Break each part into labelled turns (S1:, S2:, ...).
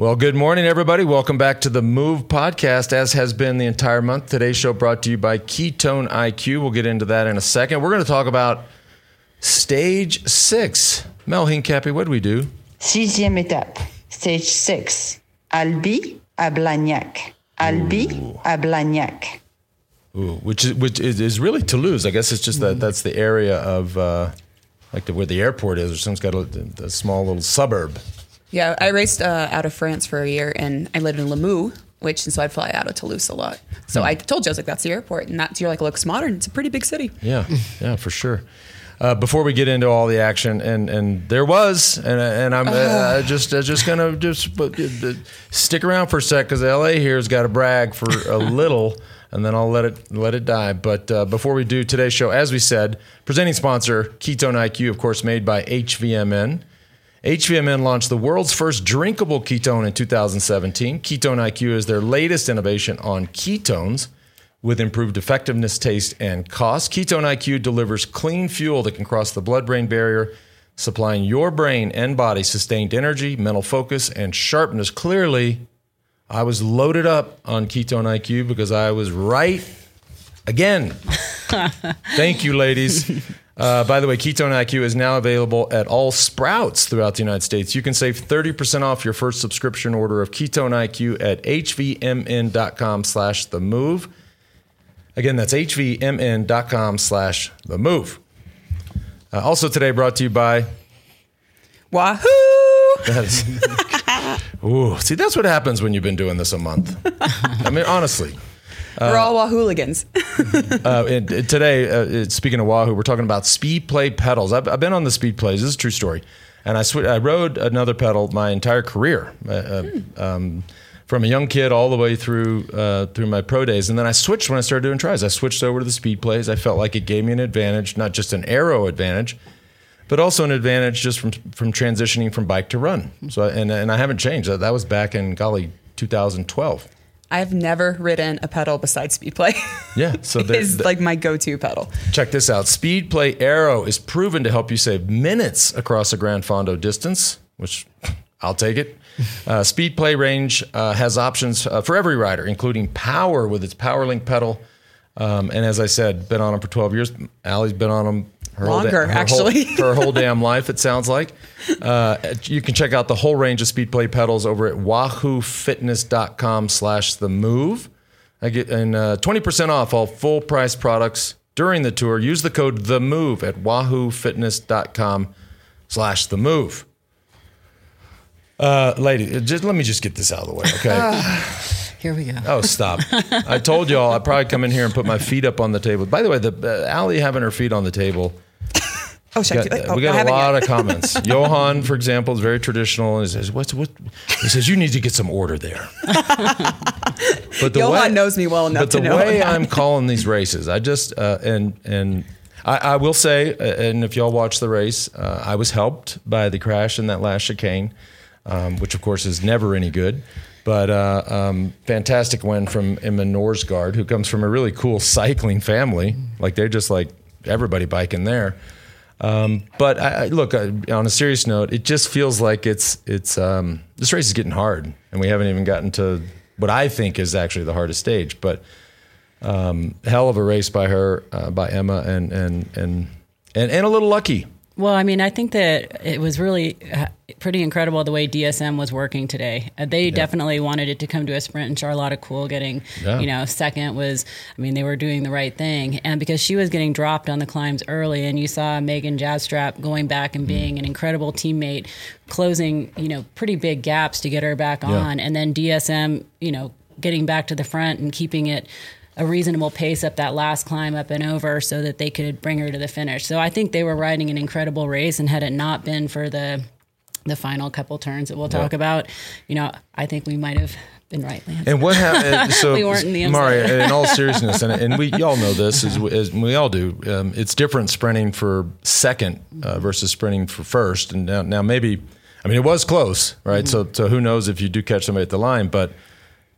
S1: Well, good morning, everybody. Welcome back to the Move podcast, as has been the entire month. Today's show brought to you by Ketone IQ. We'll get into that in a second. We're going to talk about stage six. Mel Hincapie, what do we do?
S2: Sixième étape, stage six. Albi à Blagnac. Albi à Blagnac.
S1: Ooh, which is which is, is really Toulouse. I guess it's just that that's the area of uh, like the, where the airport is, or someone's got a, a small little suburb.
S3: Yeah, I raced uh, out of France for a year, and I lived in Limoux, which and so I'd fly out of Toulouse a lot. So I told you I was like, "That's the airport," and that's you're like, "Looks modern. It's a pretty big city."
S1: Yeah, yeah, for sure. Uh, before we get into all the action, and and there was, and and I'm uh, just uh, just gonna just uh, stick around for a sec because LA here's got to brag for a little, and then I'll let it let it die. But uh, before we do today's show, as we said, presenting sponsor Ketone IQ, of course, made by HVMN. HVMN launched the world's first drinkable ketone in 2017. Ketone IQ is their latest innovation on ketones with improved effectiveness, taste, and cost. Ketone IQ delivers clean fuel that can cross the blood brain barrier, supplying your brain and body sustained energy, mental focus, and sharpness. Clearly, I was loaded up on Ketone IQ because I was right again. Thank you, ladies. Uh, by the way, Ketone IQ is now available at all Sprouts throughout the United States. You can save 30% off your first subscription order of Ketone IQ at hvmn.com slash the move. Again, that's hvmn.com slash the move. Uh, also today brought to you by
S3: Wahoo!
S1: that's, Ooh, see, that's what happens when you've been doing this a month. I mean, honestly.
S3: We're all Wahooligans.
S1: Uh, and, and today, uh, speaking of Wahoo, we're talking about Speedplay pedals. I've, I've been on the Speedplays. This is a true story. And I, sw- I rode another pedal my entire career, uh, uh, um, from a young kid all the way through uh, through my pro days. And then I switched when I started doing tries. I switched over to the Speedplays. I felt like it gave me an advantage, not just an aero advantage, but also an advantage just from from transitioning from bike to run. So and and I haven't changed. That that was back in golly 2012.
S3: I've never ridden a pedal besides Speedplay.
S1: Yeah, so
S3: it's like my go-to pedal.
S1: Check this out. Speedplay Aero is proven to help you save minutes across a Gran Fondo distance, which I'll take it. Uh, Speedplay range uh, has options uh, for every rider, including power with its PowerLink pedal. Um, and as I said, been on them for 12 years. Allie's been on them her
S3: Longer,
S1: her
S3: actually.
S1: whole, her whole damn life. It sounds like. Uh, you can check out the whole range of Speedplay pedals over at WahooFitness.com/slash the move. I get and uh, 20% off all full price products during the tour. Use the code the move at WahooFitness.com slash the move. Uh, lady, just let me just get this out of the way, okay?
S4: Here we go.
S1: Oh, stop! I told y'all I'd probably come in here and put my feet up on the table. By the way, the uh, Allie having her feet on the table.
S3: Oh, I
S1: Got-
S3: Oh,
S1: we got a lot
S3: yet.
S1: of comments. Johan, for example, is very traditional he says, "What's what?" He says, "You need to get some order there." but the
S3: Johan knows me well enough
S1: But the
S3: to know
S1: way. I'm calling these races, I just uh, and and I, I will say, uh, and if y'all watch the race, uh, I was helped by the crash in that last chicane, um, which of course is never any good. But uh, um, fantastic win from Emma Norsgaard, who comes from a really cool cycling family. Like they're just like everybody biking there. Um, but I, I, look, I, on a serious note, it just feels like it's it's um, this race is getting hard, and we haven't even gotten to what I think is actually the hardest stage. But um, hell of a race by her, uh, by Emma, and and and and and a little lucky.
S4: Well, I mean, I think that it was really uh, pretty incredible the way DSM was working today. Uh, they definitely wanted it to come to a sprint, and Charlotta Kool getting,
S1: Yeah.
S4: you know, second was, I mean, they were doing the right thing. And because she was getting dropped on the climbs early, and you saw Megan Jastrab going back and being an incredible teammate, closing, you know, pretty big gaps to get her back on. And then DSM, you know, getting back to the front and keeping it a reasonable pace up that last climb up and over so that they could bring her to the finish. So I think they were riding an incredible race and had it not been for the the final couple turns that we'll talk about, you know, I think we might have been right, Lance.
S1: And what happened? So,
S4: We weren't in the
S1: Mari,
S4: inside.
S1: in all seriousness, and, and we y'all know this as, as we all do. Um, it's different sprinting for second uh, versus sprinting for first. And now, now maybe, I mean, it was close, right? So, so who knows if you do catch somebody at the line, but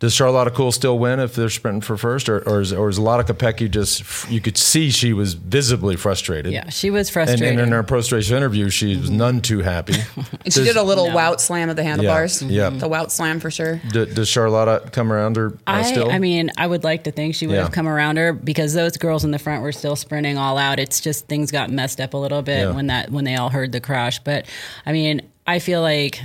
S1: Does Charlotta Kool still win if they're sprinting for first, or or is, or is Lotte Kopecky just? You could see she was visibly frustrated.
S4: Yeah, she was frustrated.
S1: and in her post race interview, she was none too happy.
S3: And she did a little wout slam of the handlebars.
S1: Yeah.
S3: The wout slam for sure.
S1: D- does Charlotta come around her uh,
S4: I,
S1: still?
S4: I mean, I would like to think she would
S1: Yeah.
S4: have come around her because those girls in the front were still sprinting all out. It's just things got messed up a little bit
S1: Yeah.
S4: when that when they all heard the crash. But I mean, I feel like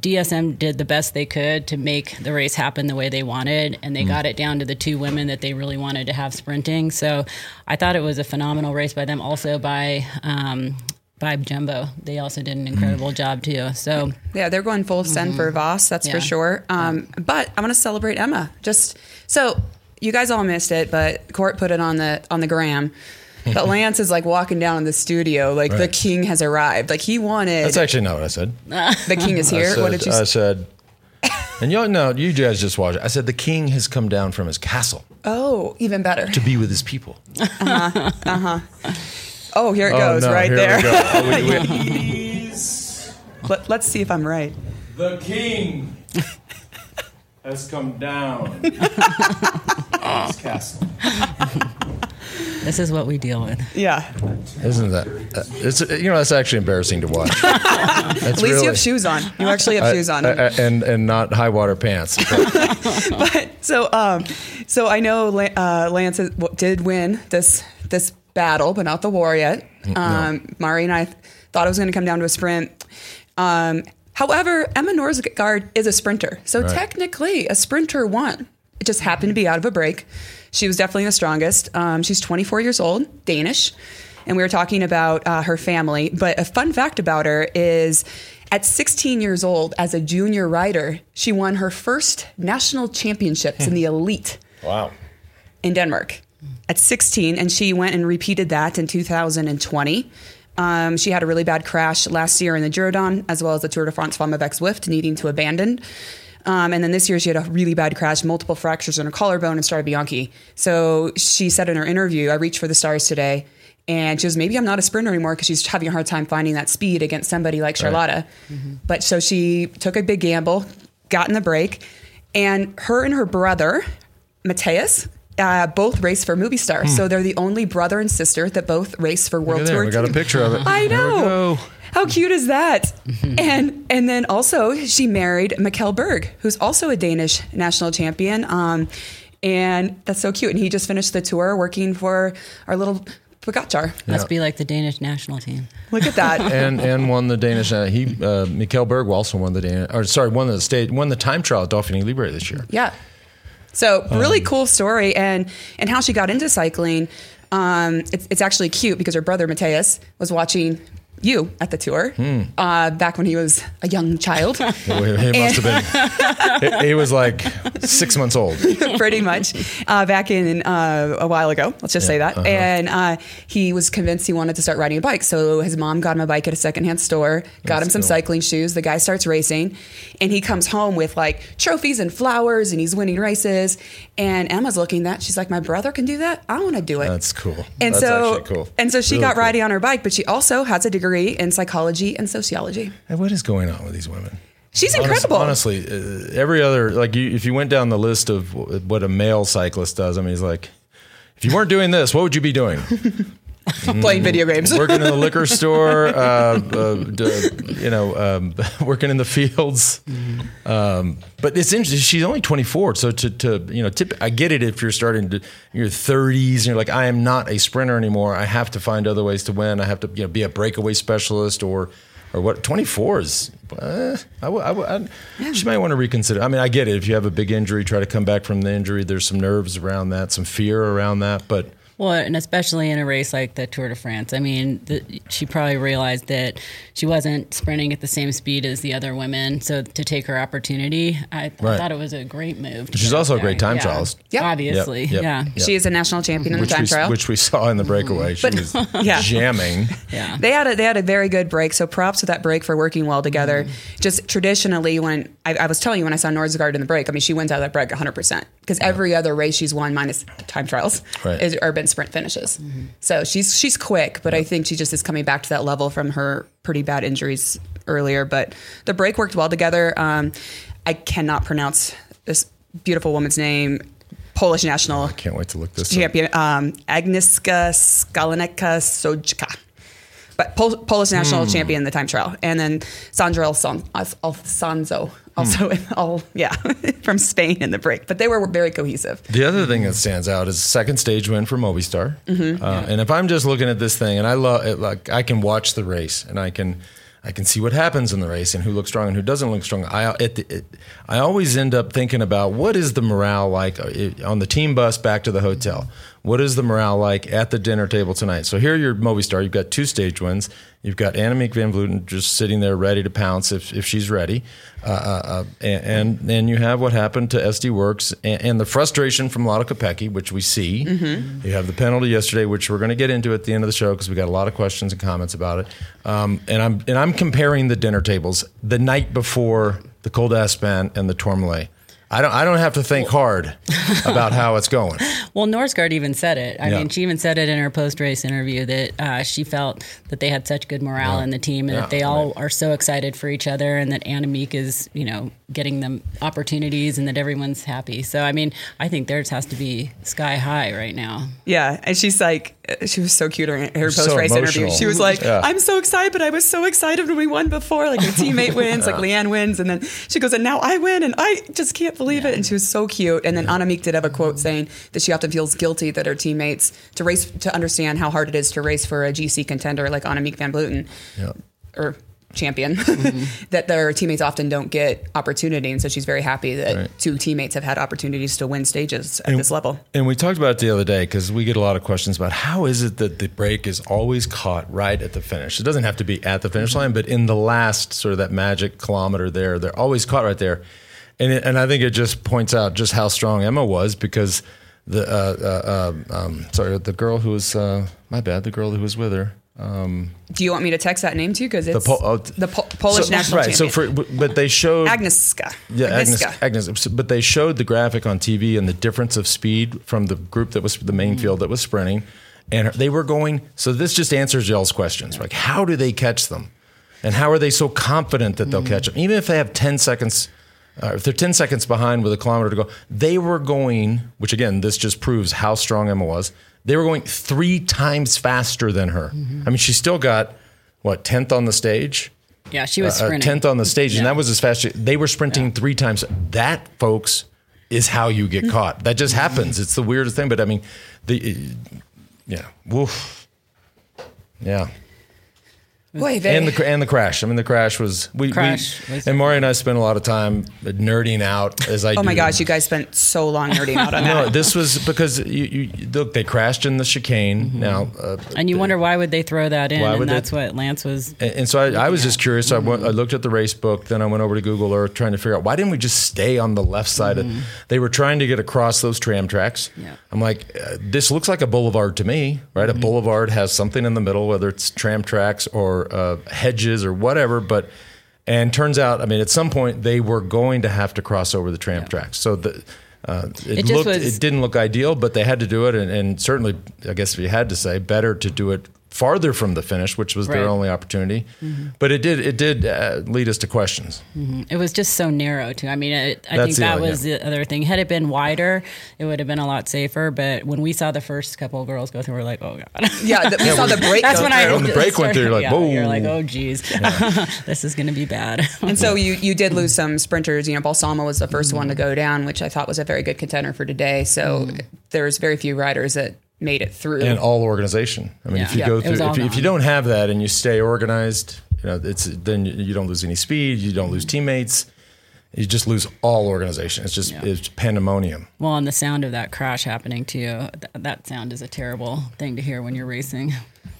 S4: DSM did the best they could to make the race happen the way they wanted, and
S1: Mm.
S4: they got it down to the two women that they really wanted to have sprinting. So I thought it was a phenomenal race by them. Also by um, by Jumbo, they also did an
S1: Mm.
S4: incredible job too. So
S3: Yeah, they're going full send for Vos, that's for sure. Um, But I want to celebrate Emma. Just so you guys all missed it, but Court put it on the on the gram. But Lance is like walking down in the studio, like the
S1: Right.
S3: king has arrived. Like he wanted
S1: That's actually not what I said.
S3: the king is
S1: I
S3: here.
S1: said,
S3: what did you
S1: I
S3: say?
S1: said, and you no, you guys just watch it. I said the king has come down from his castle
S3: Oh, even better.
S1: to be with his people. Uh-huh.
S3: Oh, here it
S1: Oh,
S3: goes
S1: no,
S3: right
S1: here
S3: there.
S1: we go. Oh, we- we-
S3: Let, let's see if I'm right.
S1: The king has come down from his castle.
S4: This is what we deal with.
S3: Yeah.
S1: Isn't that? Uh, it's you know that's actually embarrassing to watch.
S3: At least you have shoes on. You actually have shoes on.
S1: and and not high water pants. But
S3: so um so I know uh, Lance is- did win this this battle, but not the war yet. Um, Mari and I th- thought it was going to come down to a sprint. Um, however, Emma Norsgaard is a sprinter, so
S1: Right.
S3: technically a sprinter won. It just happened to be out of a break. She was definitely the strongest. Um, she's 24 years old, Danish, and we were talking about uh, her family. But a fun fact about her is. At 16 years old, as a junior rider, she won her first national championships in the elite
S1: wow.
S3: in Denmark at 16, and she went and repeated that in 2020. Um, she had a really bad crash last year in the Giro Donne, as well as the Tour de France Femme avec Zwift, needing to abandon. Um, and then this year, she had a really bad crash, multiple fractures in her collarbone, and Strade Bianche. So she said in her interview, I reached for the stars today. And she goes, maybe I'm not a sprinter anymore because she's having a hard time finding that speed against somebody like Charlotta. But so she took a big gamble, got in the break, and her and her brother, Mathias, uh, both race for Movistar. So they're the only brother and sister that both race for World. Tour.
S1: We got a picture of it.
S3: I know.
S1: Go.
S3: How cute is that? and and then also she married Mikkel Bjerg, who's also a Danish national champion. Um, and that's so cute. And he just finished the tour working for our little Pogacar.
S4: Must be like the Danish national team.
S3: Look at that.
S1: and and won the Danish. Uh, he uh, Mikkel Bjerg also won the Danish. Or sorry, won the state won the time trial at Dauphiné Libre this year.
S3: Yeah. So really
S1: Um,
S3: cool story, and and how she got into cycling. Um, it's it's actually cute because her brother Mathias was watching you at the tour
S1: Hmm.
S3: uh, back when he was a young child,
S1: He he must have been. he, he was like six months old.
S3: pretty much uh, back in uh, a while ago. Let's just say that.
S1: uh-huh.
S3: And uh, he was convinced he wanted to start riding a bike, so his mom got him a bike at a secondhand store, got
S1: That's
S3: him some
S1: cool.
S3: cycling shoes. The guy starts racing, and he comes home with like trophies and flowers, and he's winning races. And Emma's looking at that. She's like, "My brother can do that. I want to do it."
S1: That's cool.
S3: And
S1: That's
S3: so,
S1: actually cool.
S3: and so she
S1: Really
S3: got
S1: cool.
S3: riding on her bike, but she also has a degree in psychology and sociology.
S1: Hey, what is going on with these women?
S3: She's incredible.
S1: honestly, uh, every other like you, if you went down the list of what a male cyclist does, I mean, he's like, if you weren't doing this, what would you be doing?
S3: playing video games.
S1: working in the liquor store, uh, uh, d- you know, um, working in the fields. Um, but it's interesting. She's only 24, so to, to you know, tip, I get it if you're starting to your 30s and you're like, I am not a sprinter anymore. I have to find other ways to win. I have to you know, be a breakaway specialist or. Or what? Twenty four is. Uh, I, w- I, w- I, She might want to reconsider. I mean, I get it. If you have a big injury, try to come back from the injury. There's some nerves around that, some fear around that. But
S4: Well, and especially in a race like the Tour de France. I mean, the, she probably realized that she wasn't sprinting at the same speed as the other women. So to take her opportunity, I, I
S1: Right.
S4: thought it was a great move.
S1: She's also
S4: out
S1: a great time
S4: Yeah.
S1: trialist.
S3: Yep.
S4: Obviously,
S1: Yep, yep.
S4: yeah.
S1: Yep.
S3: She is a national champion in the time
S1: we,
S3: trial.
S1: which we saw in the breakaway. She was
S3: yeah.
S1: jamming.
S4: Yeah.
S3: They had a they had a very good break, so props to that break for working well together.
S1: Mm-hmm.
S3: Just traditionally, when I, I was telling you when I saw Norsgaard in the break, I mean she wins out of that break 100 percent because every other race she's won minus time trials
S1: Right.
S3: is or been sprint finishes. So she's she's quick, but I think she just is coming back to that level from her pretty bad injuries earlier. But the break worked well together. Um, I cannot pronounce this beautiful woman's name, Polish national I
S1: Can't wait to look this up.
S3: champion, um, Agnieszka Skalniak-Sójka. But Pol- Polish national
S1: Hmm.
S3: champion in the time trial. And then Sandra Alfonso, also,
S1: Hmm.
S3: all, yeah, from Spain in the break. But they were very cohesive.
S1: The other thing that stands out is second stage win for Movistar. Uh, and if I'm just looking at this thing, and I love it, like I can watch the race, and I can I can see what happens in the race, and who looks strong and who doesn't look strong. I it, it, I always end up thinking about what is the morale like uh, on the team bus back to the hotel. What is the morale like at the dinner table tonight? So here you're Movistar. You've got two stage wins. You've got Annemiek van Vleuten just sitting there ready to pounce if, if she's ready. Uh, uh, uh, and, and then you have what happened to SD Worx and, and the frustration from Lotte Kopecky, which we see. You have the penalty yesterday, which we're going to get into at the end of the show because we got a lot of questions and comments about it. Um, and I'm and I'm comparing the dinner tables the night before the Col d'Aspin and the Tourmalet. I don't I don't have to think hard about how it's going.
S4: Well, Norsgaard even said it. I
S1: Yeah.
S4: mean, she even said it in her post race interview that uh, she felt that they had such good morale in the team and
S1: Yeah,
S4: that they all are so excited for each other and that Annemiek is, you know, getting them opportunities and that everyone's happy. So, I mean, I think theirs has to be sky high right now.
S3: Yeah, and she's like, Uh, she was so cute in her post race interview. She was like,
S1: Yeah.
S3: "I'm so excited, but I was so excited when we won before. Like her teammate wins, like Leanne wins, and then she goes, and now I win, and I just can't believe it." And she was so cute. And then Annemiek did have a quote saying that she often feels guilty that her teammates to race to understand how hard it is to race for a GC contender like Annemiek van
S1: Yeah.
S3: or champion that their teammates often don't get opportunity and so she's very happy that
S1: Right.
S3: two teammates have had opportunities to win stages at this level
S1: And we talked about it the other day because we get a lot of questions about how is it that the break is always caught right at the finish. It doesn't have to be at the finish line, but in the last sort of that magic kilometer there, they're always caught right there. And it, and I think it just points out just how strong Emma was because the uh, uh, uh, um, sorry the girl who was uh, my bad the girl who was with her. Um,
S3: Do you want me to text that name to you? Because it's
S1: Po- oh,
S3: the po- Polish
S1: so-
S3: national
S1: right.
S3: champion.
S1: So for but they showed
S3: Agnieszka.
S1: yeah,
S3: Agnieszka.
S1: Agnes. But they showed the graphic on TV and the difference of speed from the group that was the main
S3: Mm.
S1: field that was sprinting, and they were going. So this just answers y'all's questions. Like, how do they catch them, and how are they so confident that
S3: Mm.
S1: they'll catch them, even if they have ten seconds? Uh, if they're 10 seconds behind with a kilometer to go, they were going, which again, this just proves how strong Emma was. They were going three times faster than her.
S3: Mm-hmm.
S1: I mean, she still got, what, 10th on the stage?
S4: Yeah, she was
S1: uh,
S4: sprinting.
S1: tenth on the stage, and that was as fast. They were sprinting three times. That, folks, is how you get caught. That just happens. It's the weirdest thing. But I mean, the yeah, woof, yeah.
S3: Boy, very,
S1: And the and the crash. I mean, the crash was we.
S4: Crash
S1: we and Mari and I spent a lot of time nerding out as I.
S3: oh my
S1: do.
S3: gosh, you guys spent so long nerding out on
S1: No,
S3: that.
S1: this was because you, you look. They crashed in the chicane. Now, uh,
S4: and you wonder why would they throw that in?
S1: Why would
S4: And
S1: they-
S4: that's what Lance was.
S1: And, and so I, I was just curious. So I, went, I looked at the race book. Then I went over to Google Earth trying to figure out why didn't we just stay on the left side? Of, they were trying to get across those tram tracks.
S4: Yeah.
S1: I'm like, uh, this looks like a boulevard to me, right? A boulevard has something in the middle, whether it's tram tracks or uh, hedges or whatever. But and turns out, I mean, at some point they were going to have to cross over the tram tracks. So the. Uh, it,
S4: It
S1: looked,
S4: was-
S1: it didn't look ideal, but they had to do it, and, and certainly, I guess if you had to say, better to do it farther from the finish, which was their only opportunity. Mm-hmm. But it did it did uh, lead us to questions. Mm-hmm.
S4: It was just so narrow too. I mean, it, I
S1: That's
S4: think that
S1: other-
S4: was the other thing. Had it been wider, it would have been a lot safer. But when we saw the first couple of girls go through, we're like, oh god.
S3: yeah, the, we saw the break.
S4: That's
S3: go
S4: when I
S3: through.
S1: When the break went through, you're like,
S4: yeah,
S1: whoa.
S4: You're like, oh geez, this is going to be bad.
S3: And so you you did lose some sprinters. You know, Balsamo was the 1st one to mm-hmm. go down, which I thought was a very good contender for today. So there's very few riders that made it through.
S1: And all organization. I mean, if you
S4: Yeah.
S1: go
S4: Yeah, it was
S1: through, if you, if you don't have that and you stay organized, you know, it's then you you don't lose any speed, you don't lose teammates, you just lose all organization. It's just
S4: Yeah.
S1: it's pandemonium.
S4: well, and the sound of that crash happening too. Th- that sound is a terrible thing to hear when you're racing.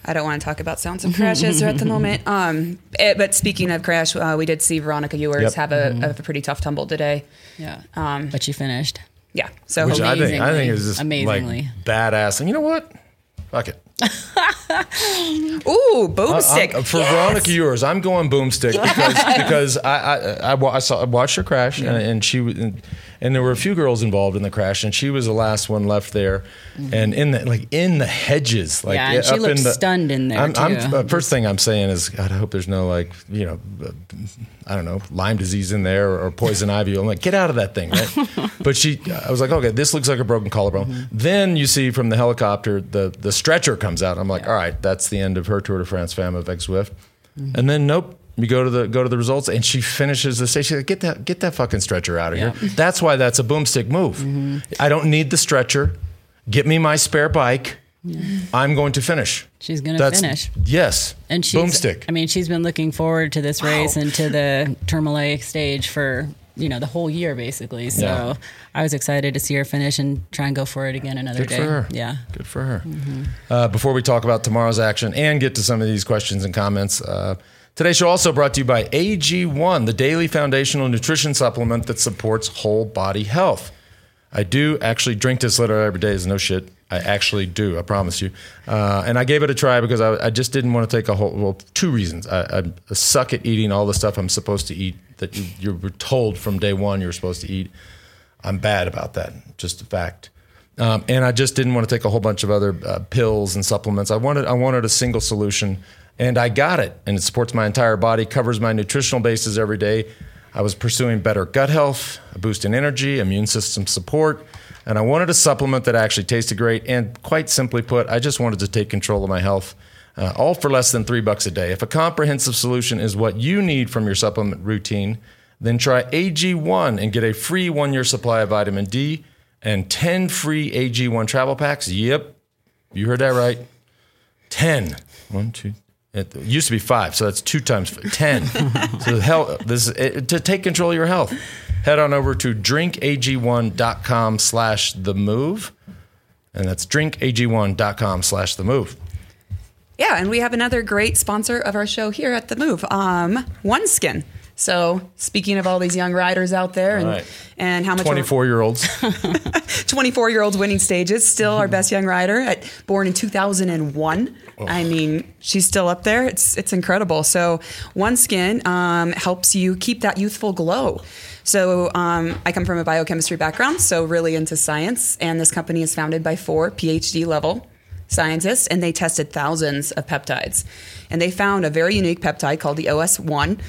S3: I don't want to talk about sounds of crashes at the moment. Um, eh, but speaking of crash, uh, we did see Veronica Ewers
S1: Yep.
S3: have a, have a pretty tough tumble today.
S4: Yeah,
S3: Um,
S4: but she finished.
S3: Yeah. So
S1: Which I think I think is just
S4: Amazingly.
S1: like badass. And you know what? Fuck it.
S3: ooh, boomstick.
S1: I'm- for Veronica Ewers, I'm going boomstick because because I I, I, I saw I watched her crash and, and she was- and, and there were a few girls involved in the crash, and she was the last one left there, and in the like in the hedges, like
S4: Mm-hmm. Yeah, and she looked
S1: in the,
S4: stunned in there,
S1: I'm, I'm,
S4: too.
S1: uh, first thing I'm saying is, God, I hope there's no like you know, uh, I don't know, Lyme disease in there or, poison ivy. I'm like, get out of that thing, right? but she, I was like, okay, this looks like a broken collarbone.
S4: Mm-hmm.
S1: Then you see from the helicopter, the the stretcher comes out. I'm like, all right, that's the end of her Tour de France Femmes avec Zwift.
S4: Mm-hmm.
S1: And then nope. You go to the go to the results, and she finishes the stage. She's like, "Get that get that fucking stretcher out of
S4: Yeah.
S1: here." That's why that's a boomstick move.
S4: Mm-hmm.
S1: I don't need the stretcher. Get me my spare bike. I'm going to finish.
S4: She's gonna
S1: That's-
S4: finish.
S1: Yes,
S4: And she's,
S1: boomstick.
S4: I mean, she's been looking forward to this race and to the Tourmalet stage for you know the whole year basically. So
S1: Yeah.
S4: I was excited to see her finish and try and go for it again another
S1: Good
S4: day.
S1: for her.
S4: Yeah.
S1: Good for her. Uh, before we talk about tomorrow's action and get to some of these questions and comments, uh, today's show also brought to you by AG1, the daily foundational nutrition supplement that supports whole body health. I do actually drink this literally every day. Is no shit. I actually do. I promise you. Uh, and I gave it a try because I, I just didn't want to take a whole. Well, two reasons. I, I suck at eating all the stuff I'm supposed to eat that you, you were told from day one you're supposed to eat. I'm bad about that. Just a fact. Um, and I just didn't want to take a whole bunch of other uh, pills and supplements. I wanted I wanted a single solution, and I got it. And it supports my entire body, covers my nutritional bases every day. I was pursuing better gut health, a boost in energy, immune system support, and I wanted a supplement that actually tasted great. And quite simply put, I just wanted to take control of my health. Uh, all for less than three bucks a day. If a comprehensive solution is what you need from your supplement routine, then try AG1 and get a free one year supply of vitamin D and 10 free AG1 travel packs. Yep, you heard that right. 10. One, two. It used to be five, so that's two times f- 10. so, hell, this it, to take control of your health, head on over to drinkag1.com slash the move. And that's drinkag1.com slash the move.
S3: Yeah, and we have another great sponsor of our show here at the Move, um, OneSkin. So speaking of all these young riders out there and
S1: Right.
S3: and how much
S1: 24 year olds.
S3: 24 year olds winning stages, still our best young rider at born in 2001. I mean, she's still up there. It's it's incredible. So OneSkin um, helps you keep that youthful glow. So um, I come from a biochemistry background, so really into science, and this company is founded by four PhD level scientists, and they tested thousands of peptides, and they found a very unique peptide called the OS1.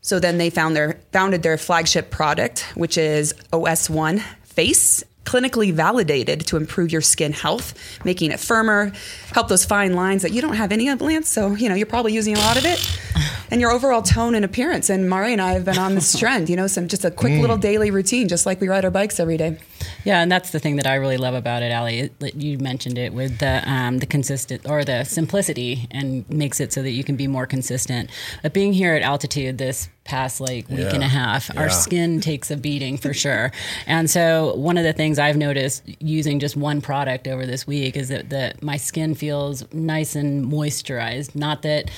S3: So then they found their founded their flagship product, which is OS1 Face, clinically validated to improve your skin health, making it firmer, help those fine lines that you don't have any of, Lance. So you know you're probably using a lot of it, and your overall tone and appearance. And Mari and I have been on this trend. You know, some just a quick mm. little daily routine, just like we ride our bikes every day.
S4: Yeah, and that's the thing that I really love about it, Ali. You mentioned it with the um, the consistent or the simplicity, and makes it so that you can be more consistent. But being here at altitude this past like week and a
S1: Yeah.
S4: half, our skin takes a beating for sure. And so one of the things I've noticed using just one product over this week is that, that my skin feels nice and moisturized. Not that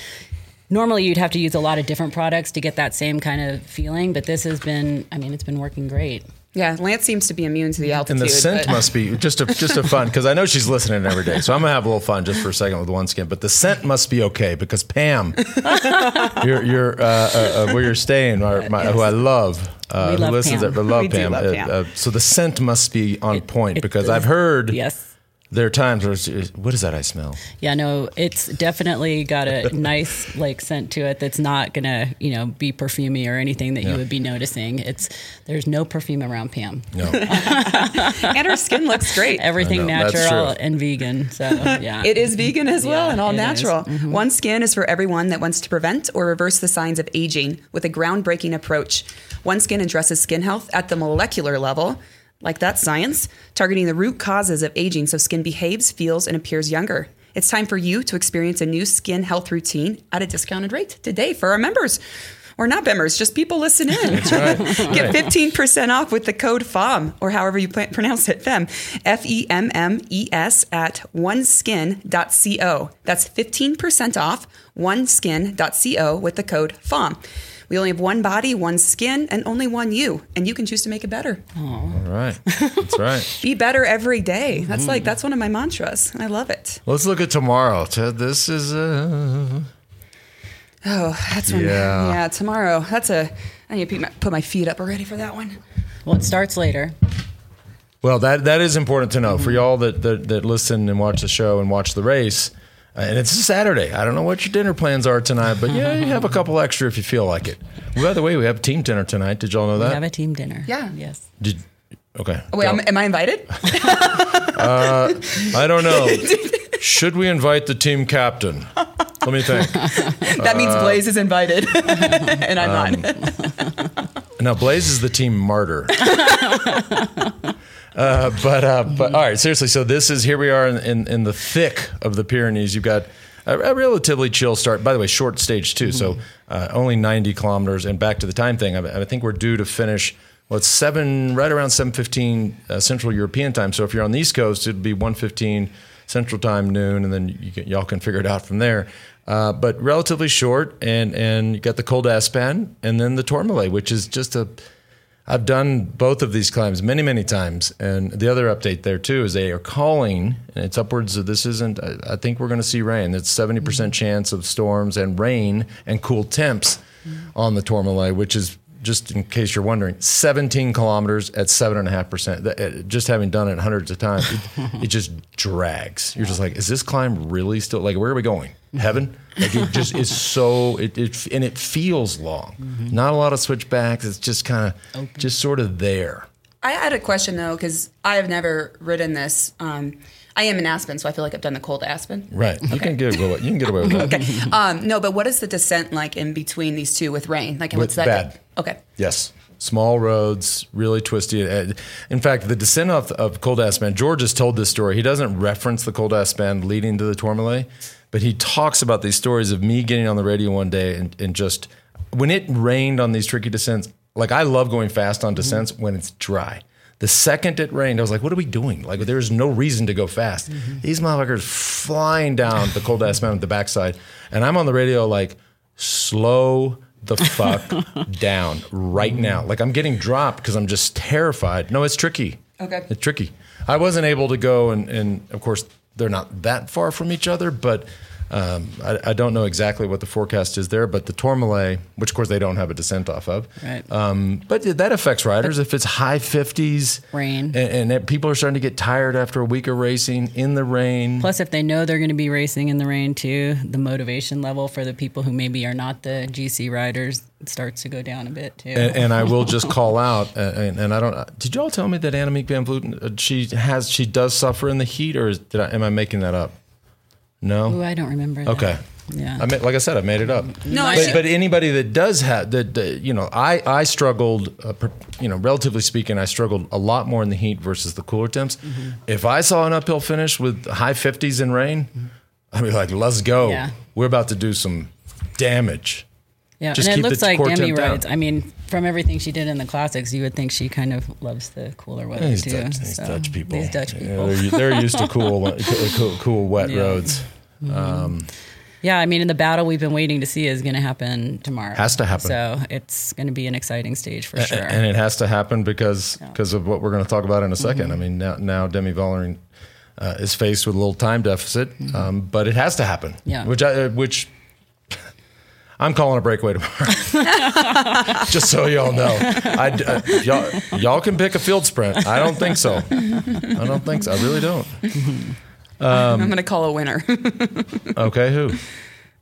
S4: normally you'd have to use a lot of different products to get that same kind of feeling, but this has been, I mean, it's been working great.
S3: Yeah, Lance seems to be immune to the altitude.
S1: And the scent
S3: but-
S1: must be just a just a fun because I know she's listening every day, so I'm gonna have a little fun just for a second with one skin. But the scent must be okay because Pam, you're you're uh, uh, uh, where you're staying, our, my, who I love, uh,
S4: We
S1: who listens,
S4: Pam.
S1: I love
S3: We do
S1: Pam.
S3: love
S1: Uh,
S3: Pam.
S1: uh, so the scent must be on point
S4: it
S1: because
S4: is-
S1: I've heard
S4: Yes.
S1: There are times where it's, what is that I smell?
S4: Yeah, no, it's definitely got a nice like scent to it that's not gonna, you know, be perfumey or anything that
S1: Yeah.
S4: you would be noticing. It's there's no perfume around Pam.
S1: No,
S3: and her skin looks great.
S4: Everything
S1: I know, that's
S4: natural and vegan. So yeah.
S3: It is vegan as well
S4: Yeah,
S3: and all
S4: it is. Mm-hmm.
S3: natural. One Skin is for everyone that wants to prevent or reverse the signs of aging with a groundbreaking approach. One Skin addresses skin health at the molecular level, like that science, targeting the root causes of aging so skin behaves, feels, and appears younger. It's time for you to experience a new skin health routine at a discounted rate today for our members. Or not members, just people listen in.
S1: that's right.
S3: Get 15% off with the code FOM, or however you pl- pronounce it, FEM, F E M M E S, at oneskin.co. That's 15% off oneskin.co with the code FEM. We only have one body, one skin, and only one you, and you can choose to make it better.
S1: all right, that's right.
S3: Be better every day. That's like, that's one of my mantras. I love it.
S1: Let's look at tomorrow. Ted, This is uh,
S3: Oh, that's one.
S1: Yeah.
S3: Yeah, tomorrow. That's a, I need to put my, feet up already for that one.
S4: Well, it starts later.
S1: Well, that that is important to know for y'all that, that that listen and watch the show and watch the race. Uh, and it's a Saturday. I don't know what your dinner plans are tonight, but yeah, you have a couple extra if you feel like it. By the way, we have team dinner tonight. Did y'all know that?
S4: We have a team dinner.
S3: Yeah.
S4: Yes.
S1: Did okay.
S3: Wait,
S1: Go.
S3: am, am I invited?
S1: I don't know. Should we invite the team captain? Let me think.
S3: that means
S1: Uh,
S3: Blaze is invited, and I'm
S1: um,
S3: not.
S1: Now, Blaze is the team martyr. Uh, but uh, but all right, seriously. So this is here we are in, in, in the thick of the Pyrenees. You've got a, a relatively chill start. By the way, short stage too. So uh, only 90 kilometers. And back to the time thing. I, I think we're due to finish. Well, it's seven, right around 7:15 uh, Central European time. So if you're on the East Coast, it'd be 1:15 Central Time, noon, and then you can, y'all can figure it out from there. Uh, but relatively short, and and you got the Col d'Aspin, and then the Tourmalet, which is just a. I've done both of these climbs many, many times, and the other update there too is they are calling, and it's upwards of this isn't. I, I think we're going to see rain. It's seventy percent mm-hmm. chance of storms and rain and cool temps mm-hmm. on the Tourmalet, which is just in case you're wondering, 17 kilometers at seven and a half percent. Uh, Just having done it hundreds of times, it, it just drags. You're just like, is this climb really still like? Where are we going? Heaven? Like it just is so. It, it and it feels long. Not a lot of switchbacks. It's just kind of just sort of there.
S3: I had a question though, because I have never ridden this. Um, I am in Aspen, so I feel like I've done the cold Aspen.
S1: Right. You can get away. You can get away with that.
S3: Okay. Um, no, but what is the descent like in between these two with rain? Like, what's that?
S1: bad.
S3: Okay.
S1: Yes. Small roads, really twisty. Uh, In fact, the descent of, of Col d'Aspin, George has told this story. He doesn't reference the Col d'Aspin leading to the Tourmalet, but he talks about these stories of me getting on the radio one day and, and just when it rained on these tricky descents. Like I love going fast on descents when it's dry. The second it rained, I was like, "What are we doing? Like, there's no reason to go fast." Mm-hmm. These motherfuckers flying down the Col d'Aspin at the backside, and I'm on the radio like, "Slow the fuck down right mm-hmm. now. Like I'm getting dropped because I'm just terrified. No, it's tricky.
S3: Okay.
S1: It's tricky. I wasn't able to go and, and of course they're not that far from each other, but um, I, I don't know exactly what the forecast is there, but the Tourmalet, which of course they don't have a descent off of,
S4: Right.
S1: um, but that affects riders if it's high 50s
S4: Rain.
S1: and, and people are starting to get tired after a week of racing in the rain.
S4: Plus, if they know they're going to be racing in the rain too, the motivation level for the people who maybe are not the GC riders starts to go down a bit too.
S1: and, and I will just call out, uh, and, and I don't. Did y'all tell me that Annemiek van Vleuten uh, she has she does suffer in the heat, or is, I, am I making that up? No.
S4: Ooh, I don't remember. that.
S1: Okay.
S4: Yeah.
S1: I mean, like I said, I made it up.
S3: No, I
S1: but,
S3: see.
S1: but anybody that does have that, that, you know, I I struggled, uh, per- you know, relatively speaking, I struggled a lot more in the heat versus the cooler temps.
S4: Mm-hmm.
S1: If I saw an uphill finish with high fifties in rain, I'd be like, let's go.
S4: Yeah.
S1: We're about to do some damage.
S4: Yeah,
S1: Just
S4: and it looks like Demi rides. I mean, from everything she did in the classics, you would think she kind of loves the cooler weather
S1: These,
S4: too.
S1: Dutch, these
S4: So,
S1: Dutch people.
S4: These Dutch
S1: Yeah,
S4: people.
S1: they're, they're used to cool, cool, cool, wet
S4: Yeah.
S1: roads. Um,
S4: Yeah, I mean, and the battle we've been waiting to see is going to happen tomorrow.
S1: Has to happen.
S4: So it's going to be an exciting stage for sure.
S1: And it has to happen because because of what we're going to talk about in a 2nd
S4: Mm-hmm.
S1: I mean, now, now Demi Vollering uh, is faced with a little time deficit, um, but it has to happen.
S4: Mm-hmm. Yeah.
S1: Which I, uh, which I'm calling a breakaway tomorrow. Just so y'all know, I, uh, y'all, y'all can pick a field sprint. I don't think so. I don't think so. I really don't.
S3: I'm going to call a winner.
S1: Okay, who?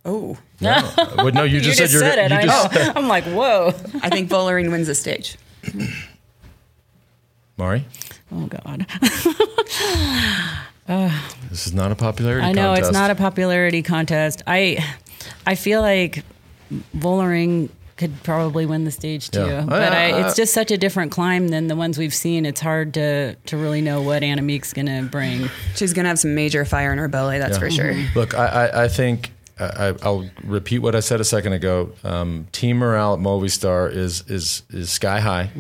S3: oh,
S1: No, Well, no you
S4: you
S1: just
S4: just
S1: said you're.
S4: said it.
S1: you
S4: I
S1: just,
S4: know. I'm like, whoa.
S3: I think Vollering wins the stage.
S1: Mari,
S4: Oh God.
S1: this is not a popularity.
S4: I know
S1: contest.
S4: it's not a popularity contest. I, I feel like Vollering could probably win the stage too,
S1: Yeah.
S4: but I,
S1: I- I-
S4: it's just such a different climb than the ones we've seen. It's hard to to really know what Annemiek's going to bring.
S3: She's going to have some major fire in her belly, that's
S1: Yeah.
S3: for sure.
S1: Look, I, I, I think I, I'll repeat what I said a second ago. Um, team morale at Movistar is is is sky high.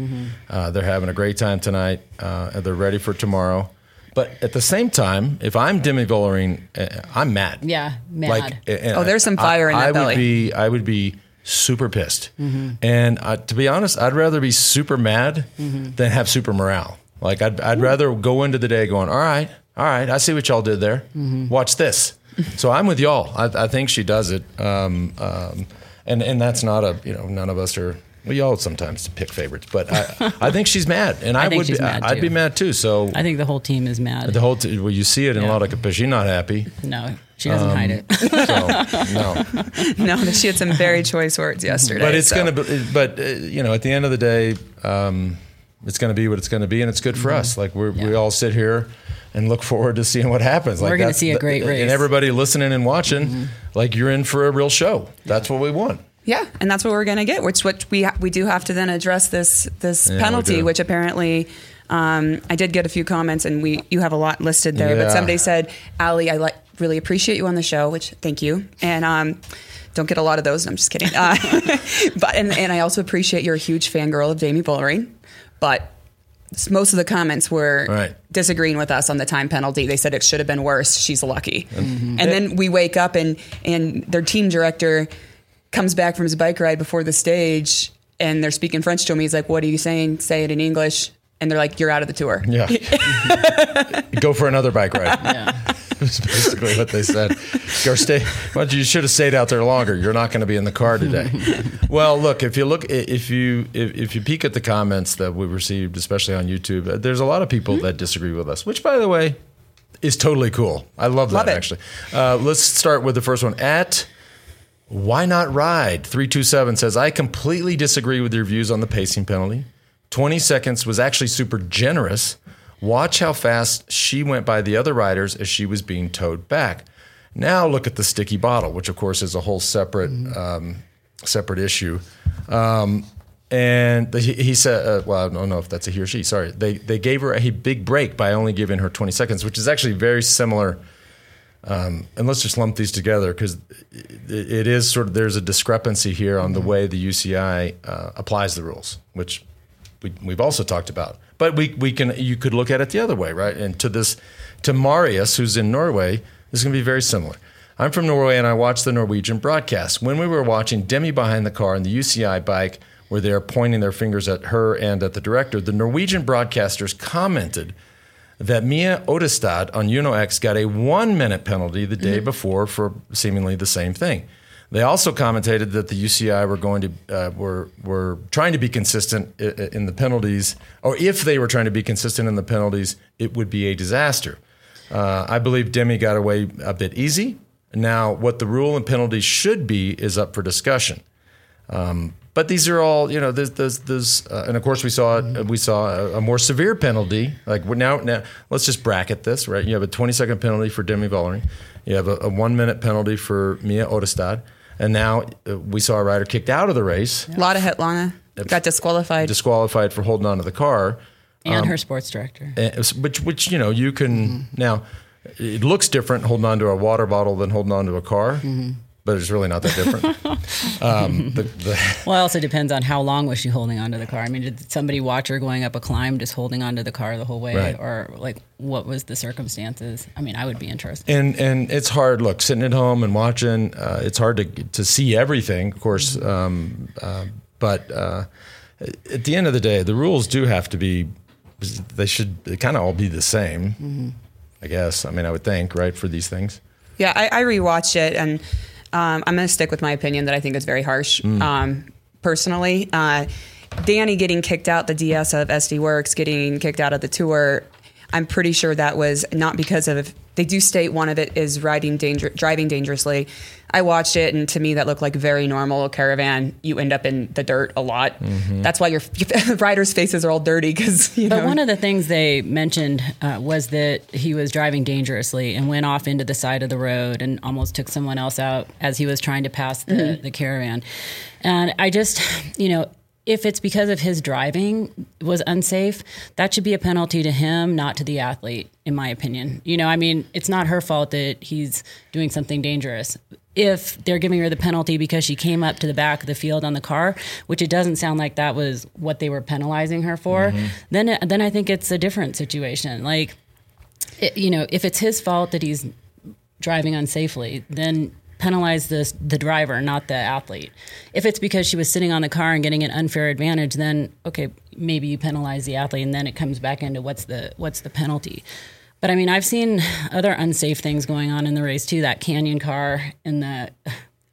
S1: Uh, they're having a great time tonight. Uh, they're ready for tomorrow. But at the same time, if I'm Demi Vollering, uh, I'm mad.
S4: Yeah, mad.
S1: Like,
S3: Oh, there's some fire
S1: I,
S3: in that
S1: I
S3: belly.
S1: would be, I would be super pissed. And uh, to be honest, I'd rather be super mad than have super morale. Like I'd, I'd rather go into the day going, all right, all right, I see what y'all did there. Watch this. so I'm with y'all. I, I think she does it. Um, um, and and that's not a you know none of us are We all sometimes pick favorites, but I, I think she's mad, and I,
S4: think
S1: would.
S4: she's
S1: Be,
S4: mad,
S1: I'd be
S4: too.
S1: mad too. So
S4: I think the whole team is mad.
S1: the whole. T- well, you see it in a
S4: Yeah.
S1: lot of. But she's not happy.
S4: no, she doesn't hide it.
S1: So no.
S3: no, she had some very choice words yesterday.
S1: but it's
S3: so.
S1: going to be but uh, you know at the end of the day um, it's going to be what it's going to be and it's good for us like we're, we
S4: Mm-hmm.
S1: All sit here and look forward to seeing what happens like
S4: We're gonna see a great race. Mm-hmm.
S1: and everybody listening and watching like you're in for a real show that's what we want
S3: Yeah, and that's what we're going to get. Which what we ha- we do have to then address this this
S1: Yeah,
S3: penalty, which apparently. Um, I did get a few comments, and we you have a lot listed there.
S1: Yeah.
S3: But somebody said, "Ali, I like really appreciate you on the show," which thank you. And um, don't get a lot of those. And I'm just kidding. Uh, but and, and I also appreciate you're a huge fangirl of Demi Vollering. But most of the comments were
S1: Right.
S3: disagreeing with us on the time penalty. They said it should have been worse. She's lucky. And then we wake up and and their team director comes back from his bike ride before the stage and they're speaking French to him. He's like, "What are you saying? Say it in English." And they're like, "You're out of the tour."
S1: yeah go for another bike ride
S4: yeah.
S1: That's basically what they said. Or stay. Well, you should have stayed out there longer. You're not going to be in the car today. well, look if you look if you if, if you peek at the comments that we received, especially on YouTube, uh, there's a lot of people that disagree with us. Which, by the way, is totally cool. I love that
S3: it.
S1: actually. Uh, let's start with the first one at. Why not ride? 327 says, I completely disagree with your views on the pacing penalty. 20 seconds was actually super generous. Watch how fast she went by the other riders as she was being towed back. Now look at the sticky bottle, which of course is a whole separate um, separate issue. Um, and the, he, he said, uh, well, I don't know if that's a he or she. Sorry, they they gave her a big break by only giving her 20 seconds, which is actually very similar and let's just lump these together because it, it is sort of there's a discrepancy here on the way the UCI uh, applies the rules, which we, we've also talked about. But we we can you could look at it the other way, right? And to this to Marius, who's in Norway, this is going to be very similar. I'm from Norway and I watched the Norwegian broadcast. When we were watching Demi behind the car and the UCI bike, where they're pointing their fingers at her and at the director, the Norwegian broadcasters commented that Mia Ottestad on Uno-X got a one minute penalty the day before for seemingly the same thing. They also commentated that the UCI were going to uh, were were trying to be consistent in the penalties, or if they were trying to be consistent in the penalties, it would be a disaster. Uh, I believe Demi got away a bit easy. Now, what the rule and penalties should be is up for discussion. Um, but these are all, you know, there's, there's, there's uh, and of course we saw it, we saw a, a more severe penalty. Like we're now, now, let's just bracket this, right? You have a 20 second penalty for Demi Vollering, you have a, a one minute penalty for Mia Ottestad, and now uh, we saw a rider kicked out of the race,
S3: A lot of hit Lana got disqualified.
S1: disqualified for holding onto the car,
S4: And um, her sports director.
S1: Eh, and- which, which you know, you can mm-hmm. now. It looks different holding onto a water bottle than holding onto a car, mm-hmm. But it's really not that different. um, the, the,
S4: Well, it also depends on how long was she holding onto the car. I mean, did somebody watch her going up a climb just holding onto the car the whole way,
S1: Right.
S4: or like what was the circumstances? I mean, I would be interested.
S1: and and it's hard. Look, sitting at home and watching, uh, it's hard to to see everything, of course. Um, uh, but uh, at the end of the day, the rules do have to be. They should kind of all be the same. I guess. I mean, I would think, right, for these things.
S3: Yeah, I, I rewatched it, and um, I'm going to stick with my opinion that I think is very harsh. Um, personally, uh, Danny getting kicked out the DS of SD Worx, getting kicked out of the tour. I'm pretty sure that was not because of. They do state one of it is riding danger, driving dangerously. I watched it, and to me, that looked like very normal caravan. You end up in the dirt a lot. That's why your, your riders' faces are all dirty because you know.
S4: But one of the things they mentioned uh, was that he was driving dangerously and went off into the side of the road and almost took someone else out as he was trying to pass the, the caravan. And I just, you know, if it's because of his driving was unsafe, that should be a penalty to him, not to the athlete, in my opinion. You know, I mean, it's not her fault that he's doing something dangerous. If they're giving her the penalty because she came up to the back of the field on the car, which it doesn't sound like that was what they were penalizing her for, mm-hmm. then then I think it's a different situation. Like, it, you know, if it's his fault that he's driving unsafely, then penalize the the driver, not the athlete. If it's because she was sitting on the car and getting an unfair advantage, then okay, maybe you penalize the athlete, and then it comes back into what's the what's the penalty. But I mean, I've seen other unsafe things going on in the race too. That canyon car and the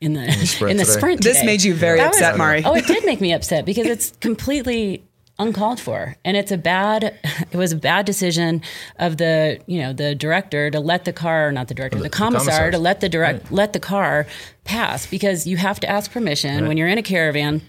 S4: in the
S1: sprint
S4: in the
S1: today.
S4: sprint.
S3: This made you very
S4: That was-
S3: upset, Mari.
S4: Oh, it did make me upset because it's completely uncalled for and it's a bad it was a bad decision of the you know the director to let the car not the director the,
S1: the
S4: commissar
S1: commissars.
S4: to let the direct let the car pass because you have to ask permission
S1: Right.
S4: when you're in a caravan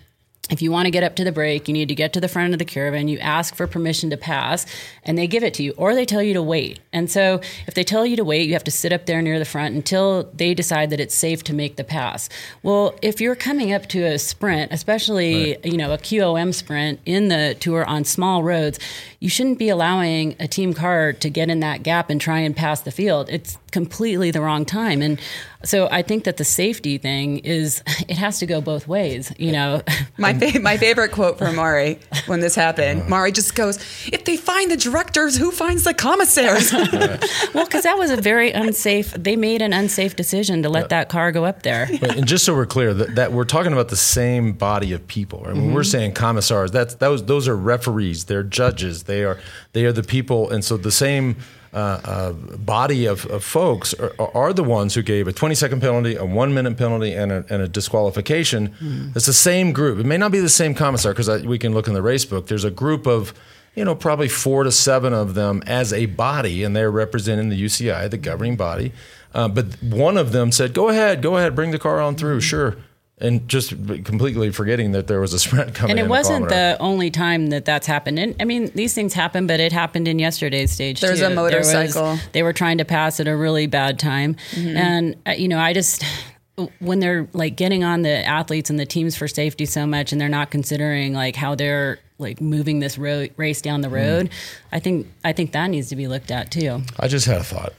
S4: if you want to get up to the break, you need to get to the front of the caravan. You ask for permission to pass, and they give it to you, or they tell you to wait. And so, if they tell you to wait, you have to sit up there near the front until they decide that it's safe to make the pass. Well, if you're coming up to a sprint, especially you know a QOM sprint in the tour on small roads, you shouldn't be allowing a team car to get in that gap and try and pass the field. It's completely the wrong time. And so, I think that the safety thing is it has to go both ways. You know.
S3: My fa- my favorite quote from Mari when this happened, Mari just goes, "If they find the directors, who finds the commissaires?"
S4: Well, because that was a very unsafe. They made an unsafe decision to let that car go up there.
S1: But- and just so we're clear, that, that we're talking about the same body of people. Right? When we're
S3: Mm-hmm.
S1: saying commissars, that's those those are referees, they're judges, they are they are the people, and so the same. Uh, uh, body of, of folks are, are the ones who gave a 20 second penalty, a one minute penalty, and a, and a disqualification.
S3: Mm-hmm.
S1: It's the same group. It may not be the same commissar because we can look in the race book. There's a group of, you know, probably four to seven of them as a body, and they're representing the UCI, the governing body. Uh, but one of them said, "Go ahead, go ahead, bring the car on through, sure." And just completely forgetting that there was a sprint coming.
S4: And it
S1: in
S4: wasn't the only time that that's happened. And I mean, these things happen, but it happened in yesterday's stage.
S3: There's
S4: too.
S3: a
S4: There was-
S3: motorcycle.
S4: they were trying to pass at a really bad time, and uh, you know, I just when they're like getting on the athletes and the teams for safety so much, and they're not considering like how they're like moving this ro- race down the road. I think I think that needs to be looked at too.
S1: I just had a thought.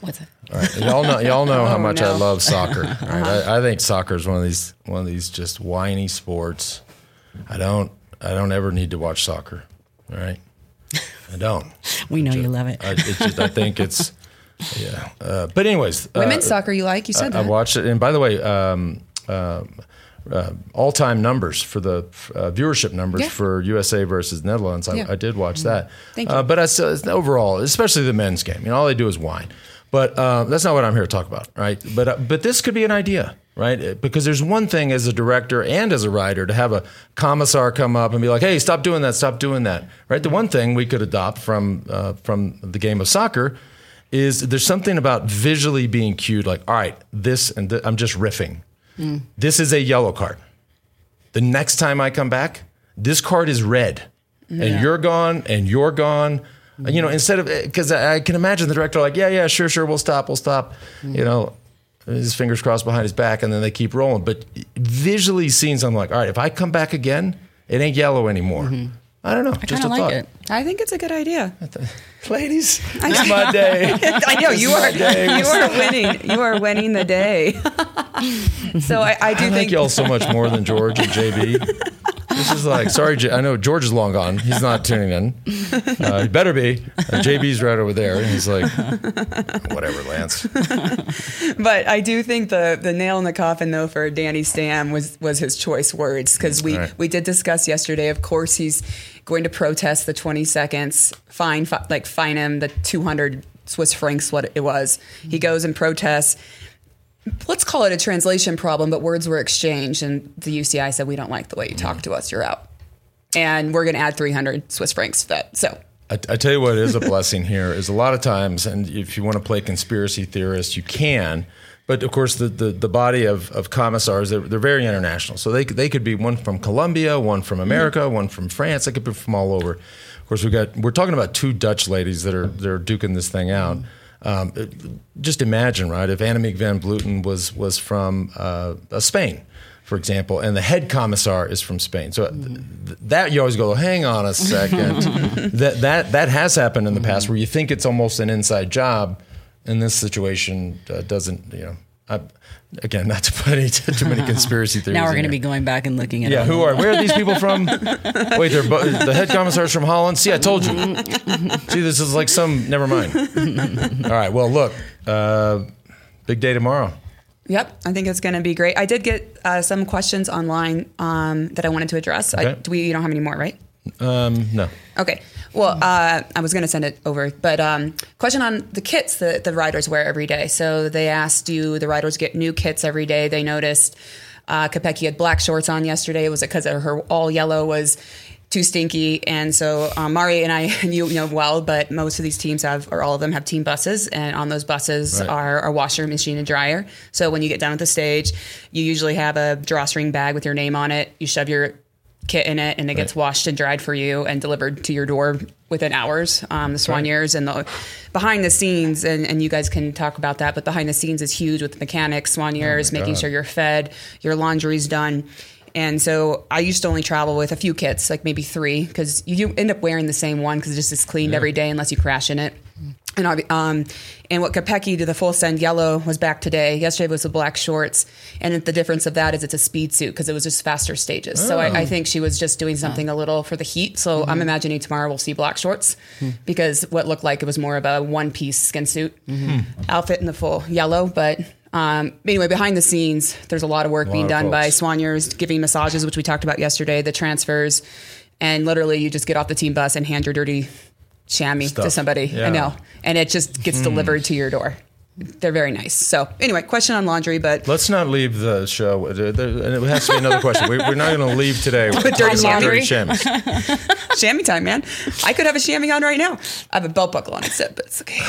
S4: What's it?
S1: All right, y'all know y'all know how much I love soccer. All right? I, I think soccer is one of these one of these just whiny sports. I don't I don't ever need to watch soccer. All right, I don't.
S4: We know you love it.
S1: I, it's just, I think it's yeah. Uh, but anyways,
S3: Women's
S1: uh,
S3: soccer, you like? You said
S1: I
S3: that.
S1: watched it, and by the way, um, um, uh, all-time numbers for the uh, viewership numbers
S3: Yeah.
S1: for USA versus Netherlands. I,
S3: Yeah.
S1: I did watch that.
S3: Thank
S1: Uh,
S3: you.
S1: but I still, overall, especially the men's game, you know, all they do is whine. But uh, that's not what I'm here to talk about, right? But uh, but this could be an idea, right? Uh, Because there's one thing as a director and as a writer to have a commissar come up and be like, "Hey, stop doing that! Stop doing that!" Right? The one thing we could adopt from uh, from the game of soccer is there's something about visually being cued, like, "All right, this and th- I'm just riffing. This is a yellow card. The next time I come back, this card is red, and you're gone, and you're gone." You know, instead of eh, because I, I can imagine the director like, yeah, yeah, sure, sure, we'll stop, we'll stop. You know, his fingers crossed behind his back, and then they keep rolling. But visually scenes I'm like, all right, if I come back again, it ain't yellow anymore. Mm-hmm. I don't know.
S4: I
S1: just
S4: kind
S1: a
S4: of like
S1: thought.
S4: it.
S3: I think it's a good idea.
S1: Ladies, it's my day.
S3: I know you are. You are winning. You are winning the day. so I, I do
S1: I
S3: think
S1: y'all so much more than George and JB. This is like, sorry, J- I know George is long gone. He's not tuning in. Uh, he better be. Uh, JB's right over there. And he's like, whatever, Lance.
S3: But I do think the the nail in the coffin though for Danny Stam was was his choice words because we
S1: Right.
S3: we did discuss yesterday. Of course, he's going to protest the 20 seconds fine, fi- like fine him the 200 Swiss francs what it was. He mm-hmm. goes and protests. Let's call it a translation problem, but words were exchanged, and the UCI said we don't like the way you talk mm-hmm. to us. You're out, and we're going to add 300 Swiss francs to that. So
S1: I, I tell you what is a blessing here is a lot of times, and if you want to play conspiracy theorist, you can. But of course, the, the, the body of, of commissars, they're, they're very international. So they, could- they could be one from Colombia, one from America, one from France. They could be from all over. Of course, we got we're talking about two Dutch ladies that are they're duking this thing out. Um, it- just imagine, right? If Annemiek van Vleuten was was from uh, uh, Spain, for example, and the head commissar is from Spain. So th- that you always go, hang on a second. that that that has happened in the past where you think it's almost an inside job. In this situation, uh, doesn't you know? I, again, not to put any too many conspiracy theories.
S4: Now we're going to be going back and looking at
S1: Yeah, who are? Where are these people from? Wait, they're bo- the head commissar's from Holland. See, I told you. See, this is like some. Never mind. All right. Well, look, uh, big day tomorrow.
S3: Yep, I think it's going to be great. I did get uh, some questions online um, that I wanted to address. I, do we? You don't have any more, right?
S1: Um, no.
S3: Okay. Well, uh, I was going to send it over, but um, question on the kits that the riders wear every day. So they asked, do the riders get new kits every day? They noticed uh, Kopecky had black shorts on yesterday. Was it because her all yellow was too stinky? And so um, Mari and I, and you know well, but most of these teams have, or all of them have team buses, and on those buses
S1: Right.
S3: are a washer, machine, and dryer. So when you get done with the stage, you usually have a drawstring bag with your name on it. You shove your kit in it and it gets
S1: Right.
S3: washed and dried for you and delivered to your door within hours. Um, the
S1: Right.
S3: years and the behind the scenes, and, and you guys can talk about that, but behind the scenes is huge with mechanics, soigneurs, making
S1: Oh God.
S3: sure you're fed, your laundry's done. And so I used to only travel with a few kits, like maybe three, because you end up wearing the same one because it just is cleaned every day unless you crash in it. And um, and what Kopecky did the full send yellow was back today. Yesterday was the black shorts, and the difference of that is it's a speed suit because it was just faster stages. So I, I think she was just doing something a little for the heat. So I'm imagining tomorrow we'll see black shorts because what looked like it was more of a one piece skin suit outfit in the full yellow. But um, anyway, behind the scenes, there's a lot of work
S1: lot
S3: being
S1: of
S3: done by
S1: folks.
S3: soigneurs giving massages, which we talked about yesterday, the transfers, and literally you just get off the team bus and hand your dirty chamois to somebody.
S1: Yeah.
S3: I know, and it just gets hmm. delivered to your door. They're very nice. So anyway, question on laundry, but
S1: Let's not leave the show. There- there- it has to be another question. We, we're not going to leave today with
S3: dirty laundry.
S1: dirty chamois.
S3: chamois time, man. I could have a chamois on right now. I have a belt buckle on instead, but it's okay.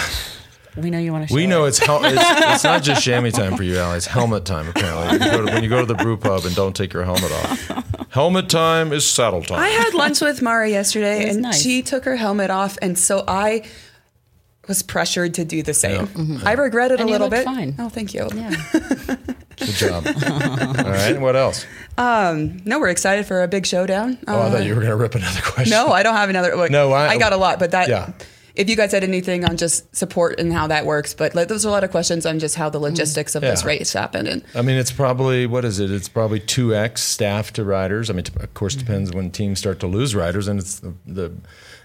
S4: We know you want to.
S1: We know it's, hel- it's it's not just chamois time for you, Ali. It's helmet time. Apparently, when you, go to, when you go to the brew pub and don't take your helmet off. Helmet time is saddle time.
S3: I had lunch with Mara yesterday, and
S4: nice.
S3: she took her helmet off, and so I was pressured to do the same. Mm-hmm. I regret it
S4: And
S3: a
S4: you
S3: little bit.
S4: fine.
S3: Oh, thank you.
S4: Yeah.
S1: Good job. All right. What else?
S3: Um, no, we're excited for a big showdown.
S1: Oh, I thought um, you were going to rip another question.
S3: No, I don't have another. Like,
S1: No, I-
S3: I, got a lot, but that.
S1: Yeah.
S3: If you guys had anything on just support and how that works, but like, those are a lot of questions on just how the logistics of this race happened. And
S1: I mean, it's probably what is it? It's probably two x staff to riders. I mean, of course, depends when teams start to lose riders, and it's the, the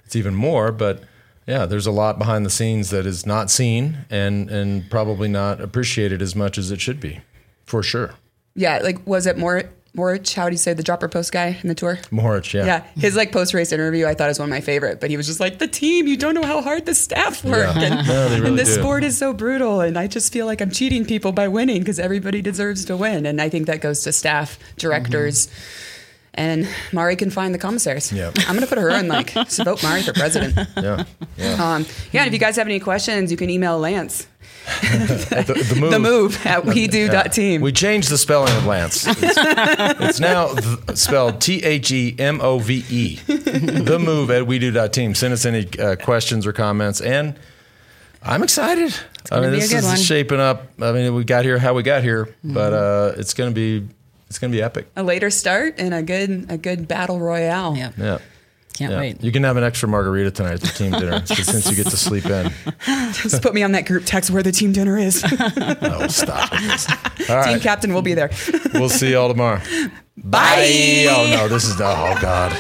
S1: it's even more. But yeah, there's a lot behind the scenes that is not seen and and probably not appreciated as much as it should be, for sure.
S3: yeah, like was it more Moritz? How do you say the dropper post guy in the tour?
S1: Mohorič, yeah,
S3: Yeah, his like post race interview I thought was one of my favorite, but he was just like the team. You don't know how hard the staff work,
S1: Yeah.
S3: and,
S1: No, really
S3: and the
S1: do.
S3: sport is so brutal. And I just feel like I'm cheating people by winning because everybody deserves to win. And I think that goes to staff, directors, and Mari can find the commissaries.
S1: Yeah.
S3: I'm gonna put her in like just vote Mari for president.
S1: yeah, yeah.
S3: Um, yeah, and if you guys have any questions, you can email Lance.
S1: The, the move.
S3: The move at we do dot team.
S1: We changed the spelling of Lance. It's, it's now th- spelled T H E M O V E. The move at we do team. Send us any uh, questions or comments, and I'm excited. I mean,
S4: be a
S1: this
S4: good
S1: is
S4: one.
S1: shaping up. I mean, we got here how we got here, but
S4: Mm-hmm.
S1: uh, it's gonna be it's gonna be epic.
S3: a later start and a good a good battle royale.
S4: Yeah.
S1: Yeah.
S4: Can't
S1: Yeah.
S4: wait.
S1: You can have an extra margarita tonight at the team dinner since you get to sleep in.
S3: Just put me on that group text where the team dinner is.
S1: Oh, stop. All
S3: Team
S1: right.
S3: captain will be there.
S1: We'll see y'all tomorrow.
S3: Bye.
S1: Oh, no. This is, oh, God.